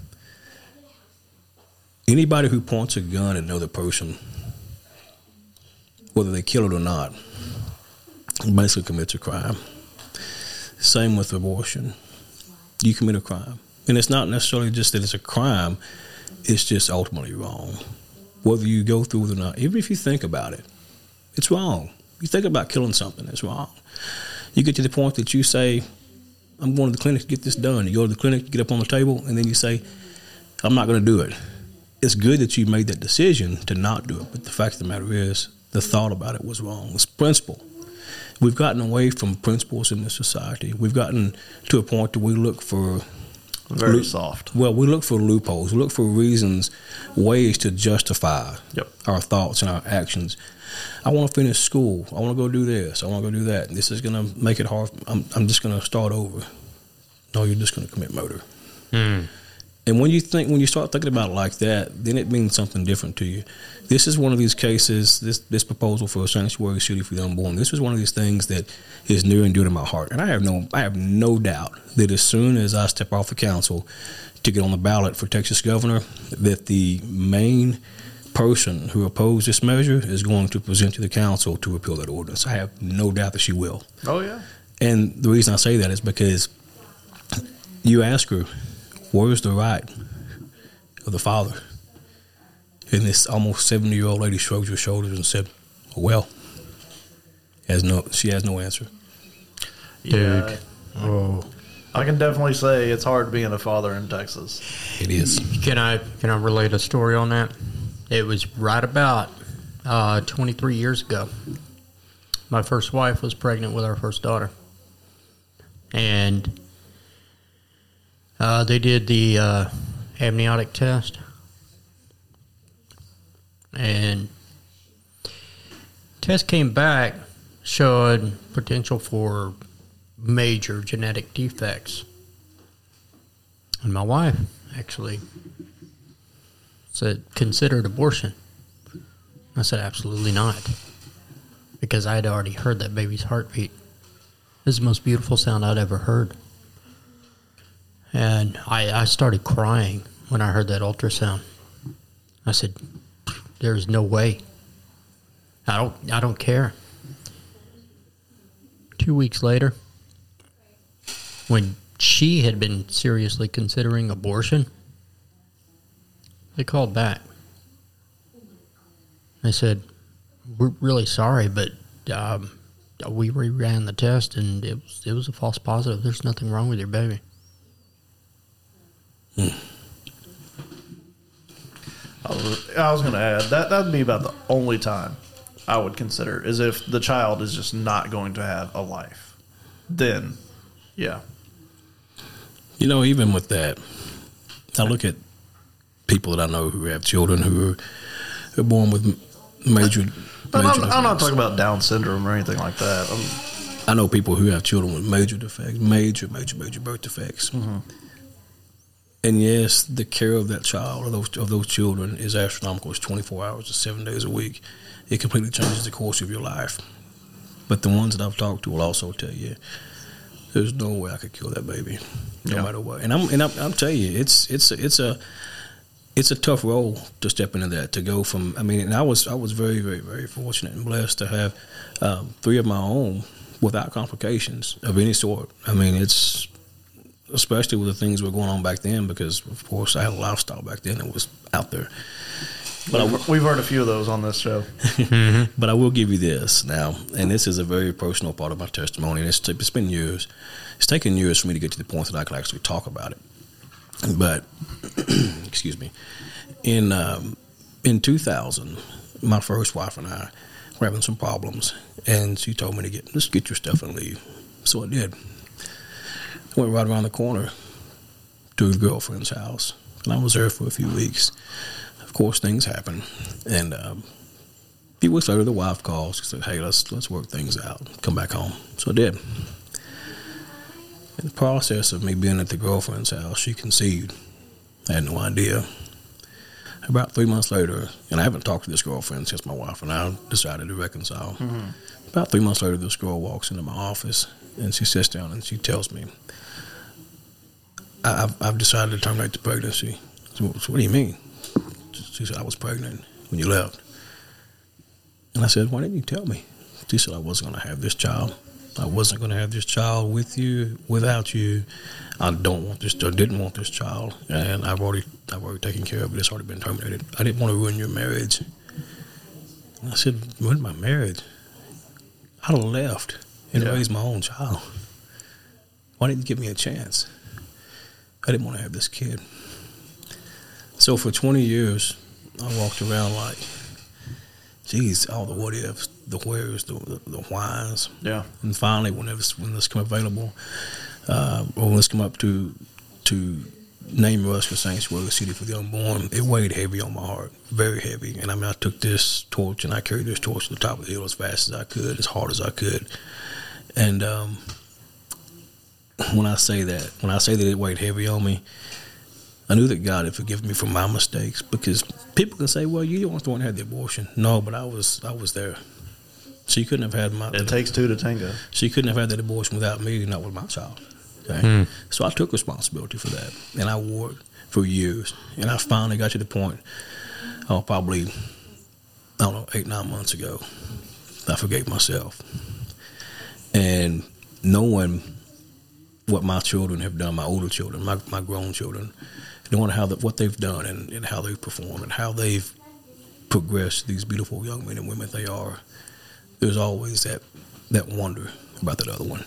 Anybody who points a gun at another person, whether they kill it or not, basically commits a crime. Same with abortion. You commit a crime. And it's not necessarily just that it's a crime, it's just ultimately wrong. Whether you go through it or not, even if you think about it, it's wrong. You think about killing something, it's wrong. You get to the point that you say, I'm going to the clinic to get this done. You go to the clinic, you get up on the table, and then you say, I'm not going to do it. It's good that you made that decision to not do it, but the fact of the matter is, the thought about it was wrong. It's principle. We've gotten away from principles in this society. We've gotten to a point that we look for Very soft. well, we look for loopholes. We look for reasons, ways to justify Yep. our thoughts and our actions. I want to finish school. I want to go do this. I want to go do that. This is going to make it hard. I'm, I'm just going to start over. No, you're just going to commit murder. Hmm. And when you think, when you start thinking about it like that, then it means something different to you. This is one of these cases. This this proposal for a sanctuary city for the unborn. This was one of these things that is near and dear to my heart, and I have no I have no doubt that as soon as I step off the council to get on the ballot for Texas governor, that the main person who opposed this measure is going to present to the council to repeal that ordinance. I have no doubt that she will. Oh yeah. And the reason I say that is because you ask her, where's the right of the father? And this almost 70 year old lady shrugged her shoulders and said, well, has no, she has no answer. Yeah. Dude. Oh. I can definitely say it's hard being a father in Texas. It is. Can I can I relate a story on that? It was right about uh, 23 years ago. My first wife was pregnant with our first daughter, and uh, they did the uh, amniotic test, and test came back showed potential for major genetic defects. And my wife actually said, considered abortion. I said, absolutely not. Because I had already heard that baby's heartbeat. This is the most beautiful sound I'd ever heard. And I, I started crying when I heard that ultrasound. I said, there's no way. I don't I don't care. Two weeks later, when she had been seriously considering abortion, they called back. They said, "We're really sorry, but um, we reran the test, and it was it was a false positive. There's nothing wrong with your baby." I was, I was going to add that that'd be about the only time I would consider is if the child is just not going to have a life. Then, yeah, You know, even with that, I look at people that I know who have children who are, are born with major. But major I'm, I'm not talking about Down syndrome or anything like that. I'm, I know people who have children with major defects, major, major, major birth defects. Mm-hmm. And yes, the care of that child or those of those children is astronomical. It's twenty four hours or seven days a week. It completely changes the course of your life. But the ones that I've talked to will also tell you, there's no way I could kill that baby, no Yeah. matter what. And I'm and I'm, I'm telling you, it's it's it's a it's a tough role to step into that to go from. I mean, and I was I was very very very fortunate and blessed to have um, three of my own without complications of any sort. I mean, it's especially with the things that were going on back then because, of course, I had a lifestyle back then that was out there. But We've, we've heard a few of those on this show. but I will give you this now, and this is a very personal part of my testimony. And it's, it's been years. It's taken years for me to get to the point that I can actually talk about it. But excuse me, in um, in 2000, my first wife and I were having some problems, and she told me to get just get your stuff and leave. So I did. Went right around the corner to a girlfriend's house, and I was there for a few weeks. Of course, things happen, and um, a few weeks later, the wife calls. She said, "Hey, let's let's work things out. Come back home." So I did. In the process of me being at the girlfriend's house, she conceived. I had no idea. About three months later, and I haven't talked to this girlfriend since my wife and I decided to reconcile. About three months later, this girl walks into my office and she sits down and she tells me, I- I've, I've decided to terminate the pregnancy. So, so what do you mean? She said, I was pregnant when you left. And I said, Why didn't you tell me? She said, I wasn't going to have this child. I wasn't going to have this child with you, without you. I don't want this. I didn't want this child, and I've already, I've already taken care of it. It's already been terminated. I didn't want to ruin your marriage. And I said, ruin my marriage. I'd have left and Yeah. raised my own child. Why didn't you give me a chance? I didn't want to have this kid. So for 20 years, I walked around like, geez, all the what ifs, the wheres, the, the, the whys. Yeah. And finally, when this when this came available, uh, or when this came up to to name Rusk for Sanctuary City for the Unborn, it weighed heavy on my heart, very heavy. And I mean, I took this torch and I carried this torch to the top of the hill as fast as I could, as hard as I could. And um, when I say that, when I say that it weighed heavy on me, I knew that God had forgiven me for my mistakes because people can say, "Well, you weren't the one that had the abortion." No, but I was. I was there. She couldn't have had my. It takes two to tango. She couldn't have had that abortion without me, not with my child. Okay? Hmm. So I took responsibility for that, and I wore it for years. And I finally got to the point, oh, probably, I don't know, eight, nine months ago, I forgave myself. And knowing what my children have done, my older children, my, my grown children, knowing how that what they've done and, and how they've performed and how they've progressed these beautiful young men and women they are, there's always that that wonder about that other one.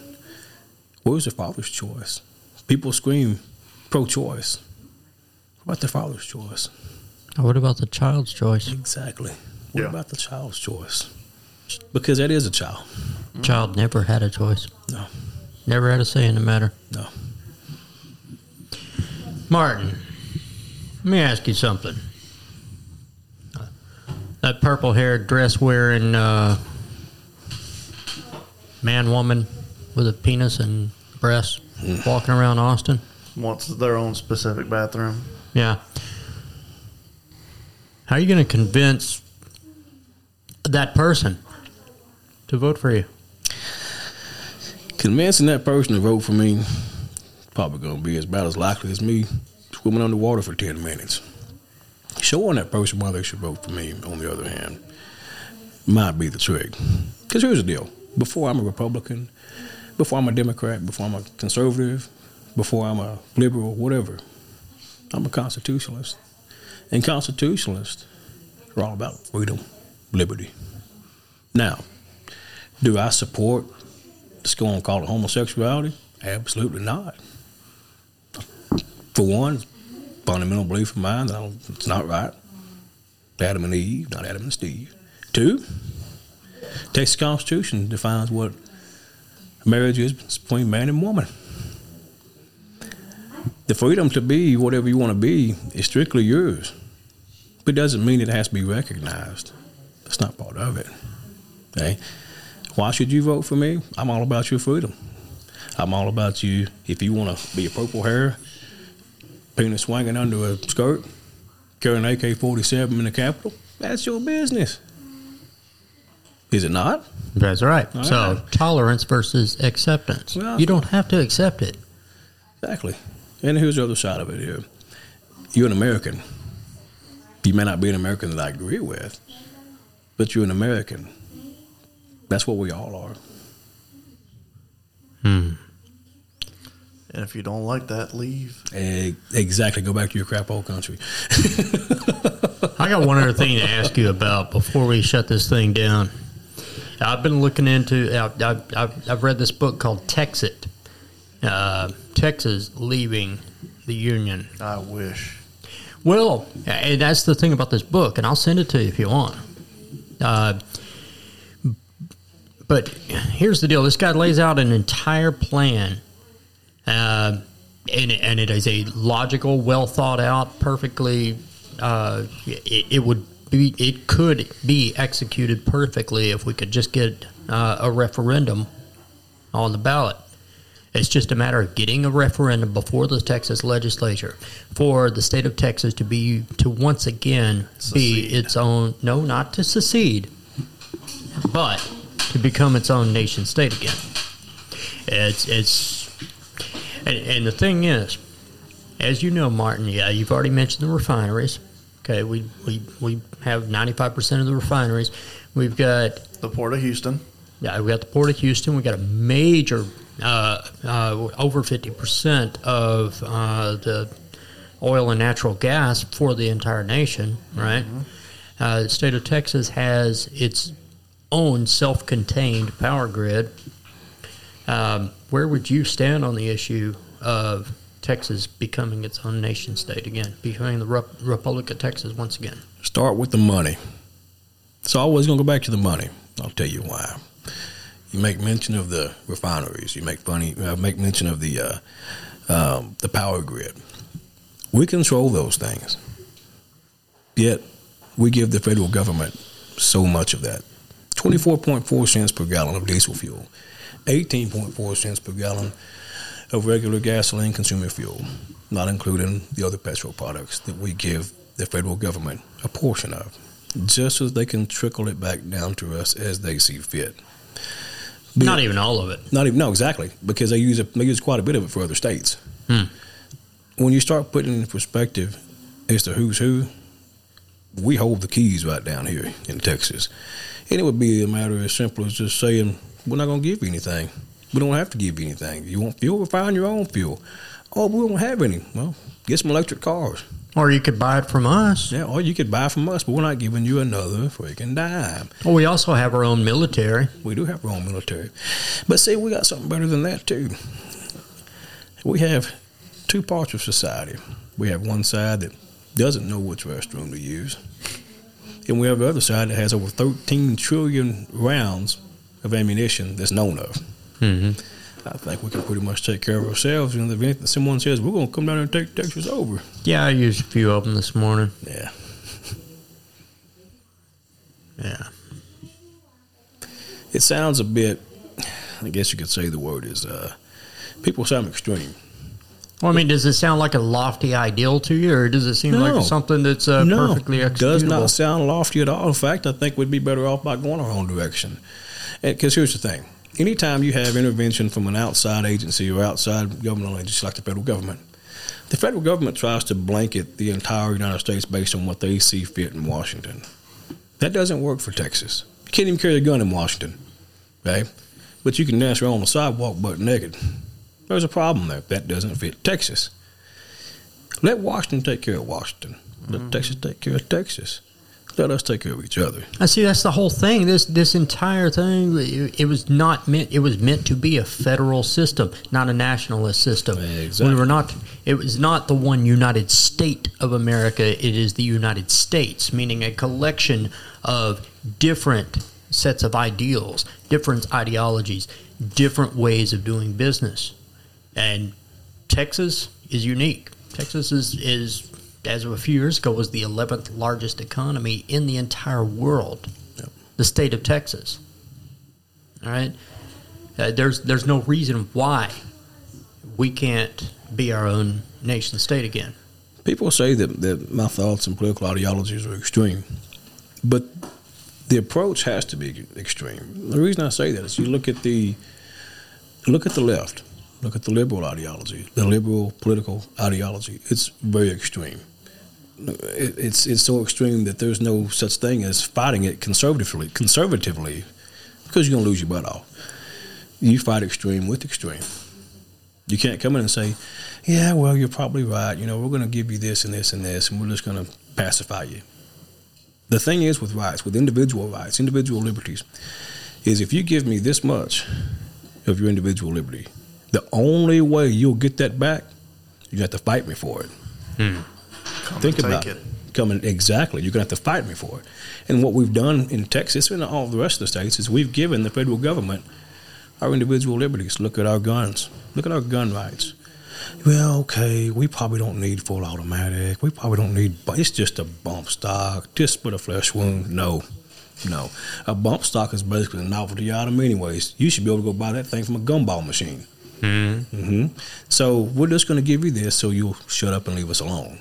Where's the father's choice? People scream pro-choice. What about the father's choice? What about the child's choice? Exactly. What Yeah. about the child's choice? Because that is a child. Child never had a choice. No. Never had a say in the matter. No. Martin, let me ask you something. That purple haired dress wearing uh, man woman with a penis and breasts walking around Austin? Wants their own specific bathroom. Yeah. How are you going to convince that person to vote for you? Convincing that person to vote for me probably to be as about as likely as me swimming underwater for 10 minutes. Showing that person why they should vote for me, on the other hand, might be the trick. Because here's the deal before I'm a Republican, before I'm a Democrat, before I'm a conservative, before I'm a liberal, whatever, I'm a constitutionalist. And constitutionalists are all about freedom, liberty. Now, do I support let's go and call it homosexuality? Absolutely not. For one, fundamental belief of mine that it's not right. Adam and Eve, not Adam and Steve. Two, Texas Constitution defines what marriage is between man and woman. The freedom to be whatever you want to be is strictly yours. But it doesn't mean it has to be recognized. That's not part of it. Okay? Why should you vote for me? I'm all about your freedom. I'm all about you. If you want to be a purple hair, penis swinging under a skirt, carrying an AK 47 in the Capitol, that's your business. Is it not? That's right. All so right. tolerance versus acceptance. Well- you don't have to accept it. Exactly. And here's the other side of it here. You're an American. You may not be an American that I agree with, but you're an American. That's what we all are. And if you don't like that, leave. Exactly. Go back to your crap old country. I got one other thing to ask you about before we shut this thing down. I've been looking into. I've, I've, I've, I've read this book called Texit. Uh, Texas leaving the Union. I wish. Well, and that's the thing about this book, and I'll send it to you if you want. Uh, but here's the deal: this guy lays out an entire plan, uh, and and it is a logical, well thought out, perfectly. Uh, it, it would be, it could be executed perfectly if we could just get uh, a referendum on the ballot. It's just a matter of getting a referendum before the Texas legislature for the state of Texas to be to once again be its own no, not to secede, but to become its own nation state again. It's it's and, and the thing is, as you know, Martin, yeah, you've already mentioned the refineries. Okay, we we, we have ninety five percent of the refineries. We've got The Port of Houston. yeah, we got the Port of Houston. We got a major, uh, uh, over fifty percent of uh, the oil and natural gas for the entire nation. Right. Uh, the state of Texas has its own self-contained power grid. Um, where would you stand on the issue of Texas becoming its own nation state again, becoming the Rep- Republic of Texas once again? Start with the money. It's always going to go back to the money. I'll tell you why. You make mention of the refineries. You make funny. Uh, make mention of the uh, um, the power grid. We control those things. Yet we give the federal government so much of that. Twenty four point four cents per gallon of diesel fuel, eighteen point four cents per gallon of regular gasoline consumer fuel, not including the other petrol products that we give the federal government a portion of, just so they can trickle it back down to us as they see fit. Not even all of it. not even no, exactly, because they use it, they use quite a bit of it for other states. Hmm. When you start putting it in perspective as to who's who, we hold the keys right down here in Texas, and it would be a matter as simple as just saying we're not going to give you anything. We don't have to give you anything. You want fuel? Find your own fuel. Oh, we don't have any. Well, get some electric cars. Or you could buy it from us. Yeah, or you could buy from us, but we're not giving you another freaking dime. Well, we also have our own military. We do have our own military. But see, we got something better than that, too. We have two parts of society. We have one side that doesn't know which restroom to use, and we have the other side that has over 13 trillion rounds of ammunition that's known of. Mm-hmm. I think we can pretty much take care of ourselves the event that someone says, we're going to come down there and take Texas over. Yeah, I used a few of them this morning. Yeah. Yeah. It sounds a bit, I guess you could say the word is, uh, people sound extreme. Well, I mean, does it sound like a lofty ideal to you, or does it seem No. like something that's uh, no, perfectly executable? does not sound lofty at all. In fact, I think we'd be better off by going our own direction. Because here's the thing: anytime you have intervention from an outside agency or outside governmental agency like the federal government, the federal government tries to blanket the entire United States based on what they see fit in Washington. That doesn't work for Texas. You can't even carry a gun in Washington, okay? But you can dance around on the sidewalk butt naked. There's a problem there. That doesn't fit Texas. Let Washington take care of Washington. Let mm-hmm. Texas take care of Texas. Let us take care of each other. I see. That's the whole thing. This this entire thing. It, it was not meant. It was meant to be a federal system, not a nationalist system. Exactly. We were not. It was not the one United State of America. It is the United States, meaning a collection of different sets of ideals, different ideologies, different ways of doing business, and Texas is unique. Texas is is as of a few years ago, was the 11th largest economy in the entire world. Yep. The state of Texas. All right, uh, there's there's no reason why we can't be our own nation state again. People say that, that my thoughts and political ideologies are extreme, but the approach has to be extreme. The reason I say that is you look at the look at the left, look at the liberal ideology, the liberal political ideology. It's very extreme. It, it's it's so extreme that there's no such thing as fighting it conservatively. Conservatively, because you're gonna lose your butt off. You fight extreme with extreme. You can't come in and say, "Yeah, well, you're probably right. You know, we're going to give you this and this and this, and we're just going to pacify you." The thing is with rights, with individual rights, individual liberties, is if you give me this much of your individual liberty, the only way you'll get that back, you have to fight me for it. Hmm. Come Think about it. coming exactly. You're gonna have to fight me for it. And what we've done in Texas and all the rest of the states is we've given the federal government our individual liberties. Look at our guns. Look at our gun rights. Well, okay, we probably don't need full automatic. We probably don't need. But it's just a bump stock, just with a flesh wound. No, no. A bump stock is basically a novelty item, anyways. You should be able to go buy that thing from a gumball machine. Hmm So we're just going to give you this, so you'll shut up and leave us alone.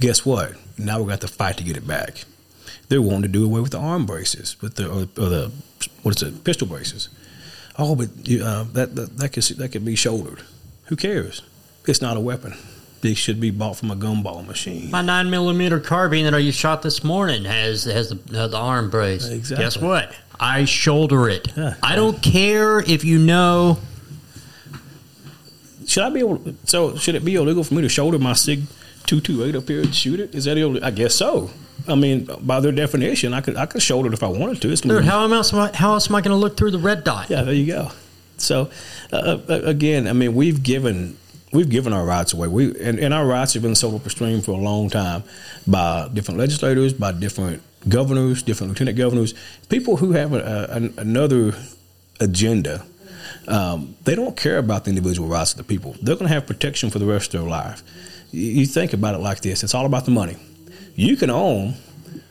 Guess what? Now we're going to have to fight to get it back. They're wanting to do away with the arm braces, with the or, or the what is it, pistol braces. Oh, but uh, that that that could that could be shouldered. Who cares? It's not a weapon. They should be bought from a gumball machine. My nine millimeter carbine that I shot this morning has has the, uh, the arm brace. Exactly. Guess what? I shoulder it. Yeah. I don't care if you know. Should I be able? To, so should it be illegal for me to shoulder my Sig two two eight up here and shoot it? Is that illegal? I guess so. I mean, by their definition, I could I could shoulder it if I wanted to. It's Dude, be- how else am I, how else am I going to look through the red dot? Yeah, there you go. So uh, uh, again, I mean, we've given we've given our rights away. We and, and our rights have been sold up stream for a long time by different legislators, by different governors, different lieutenant governors, people who have a, a, another agenda. Um, they don't care about the individual rights of the people. They're going to have protection for the rest of their life. You, think about it like this: it's all about the money. You can own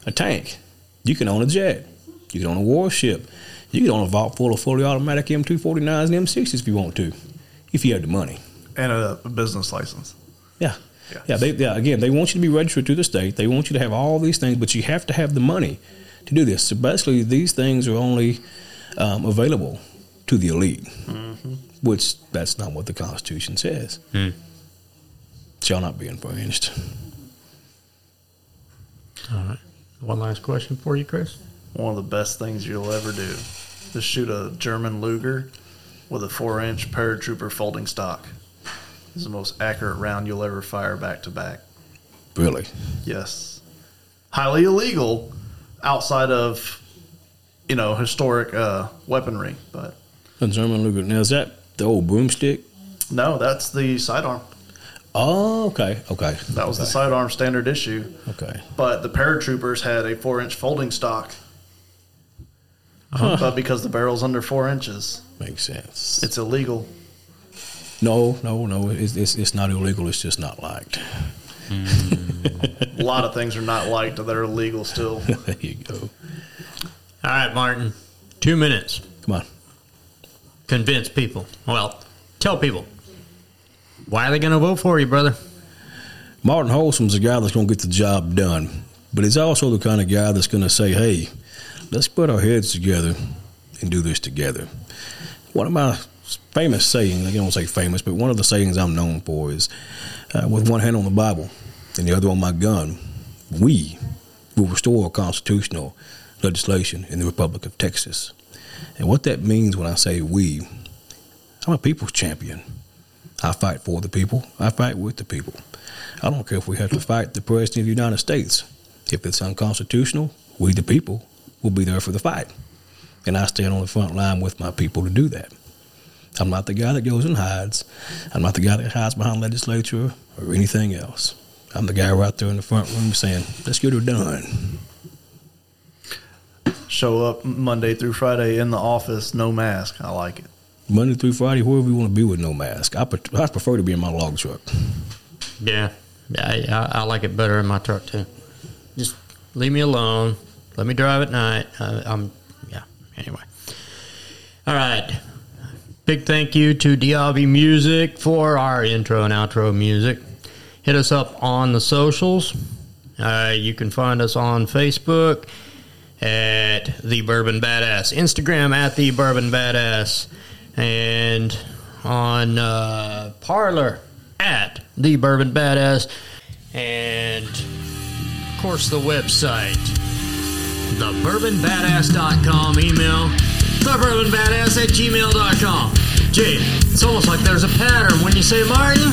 a tank, you can own a jet, you can own a warship, you can own a vault full of fully automatic M249s and M60s if you want to, if you have the money. And a business license. Yeah. Yeah. Yeah, they, yeah, again, they want you to be registered to the state. They want you to have all these things, but you have to have the money to do this. So basically, these things are only um, available to the elite, which that's not what the Constitution says. Hmm. Shall not be infringed. All right. One last question for you, Chris. One of the best things you'll ever do is shoot a German Luger with a four inch paratrooper folding stock. It's the most accurate round you'll ever fire back to back. Really? Yes. Highly illegal outside of, you know, historic uh, weaponry. But A German Luger. Now, is that the old boomstick? no, that's the sidearm. Oh, okay. Okay. That was the sidearm standard issue. Okay. But the paratroopers had a four inch folding stock. But because the barrel's under four inches, Makes sense. it's illegal. No, no, no. It's, it's, it's not illegal. It's just not liked. A lot of things are not liked that are illegal still. there you go. All right, Martin. Two minutes. Come on. Convince people. Well, tell people. Why are they going to vote for you, brother? Martin Holsom's the guy that's going to get the job done, but he's also the kind of guy that's going to say, "Hey, let's put our heads together and do this together." One of my famous sayings, I don't say famous, but one of the sayings I'm known for is, uh, "With one hand on the Bible and the other on my gun, we will restore constitutional legislation in the Republic of Texas." And what that means when I say we, I'm a people's champion. I fight for the people. I fight with the people. I don't care if we have to fight the President of the United States. If it's unconstitutional, we, the people, will be there for the fight. And I stand on the front line with my people to do that. I'm not the guy that goes and hides. I'm not the guy that hides behind legislature or anything else. I'm the guy right there in the front room saying, let's get her done. Show up Monday through Friday in the office, no mask. I like it. Monday through Friday, wherever you want to be with no mask. I, pre- I prefer to be in my log truck. Yeah. I, I, I like it better in my truck, too. Just leave me alone. Let me drive at night. Uh, I'm, yeah. Anyway. All right. Big thank you to Diaby Music for our intro and outro music. Hit us up on the socials. Uh, you can find us on Facebook at The Bourbon Badass, Instagram at The Bourbon Badass, and on uh, Parler at The Bourbon Badass, and of course the website, thebourbonbadass.com, email thebourbonbadass at gmail.com. Jay, it's almost like there's a pattern when you say Martin.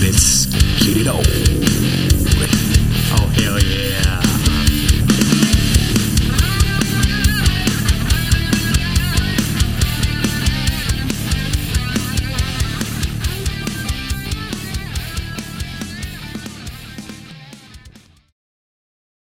Let's get it on.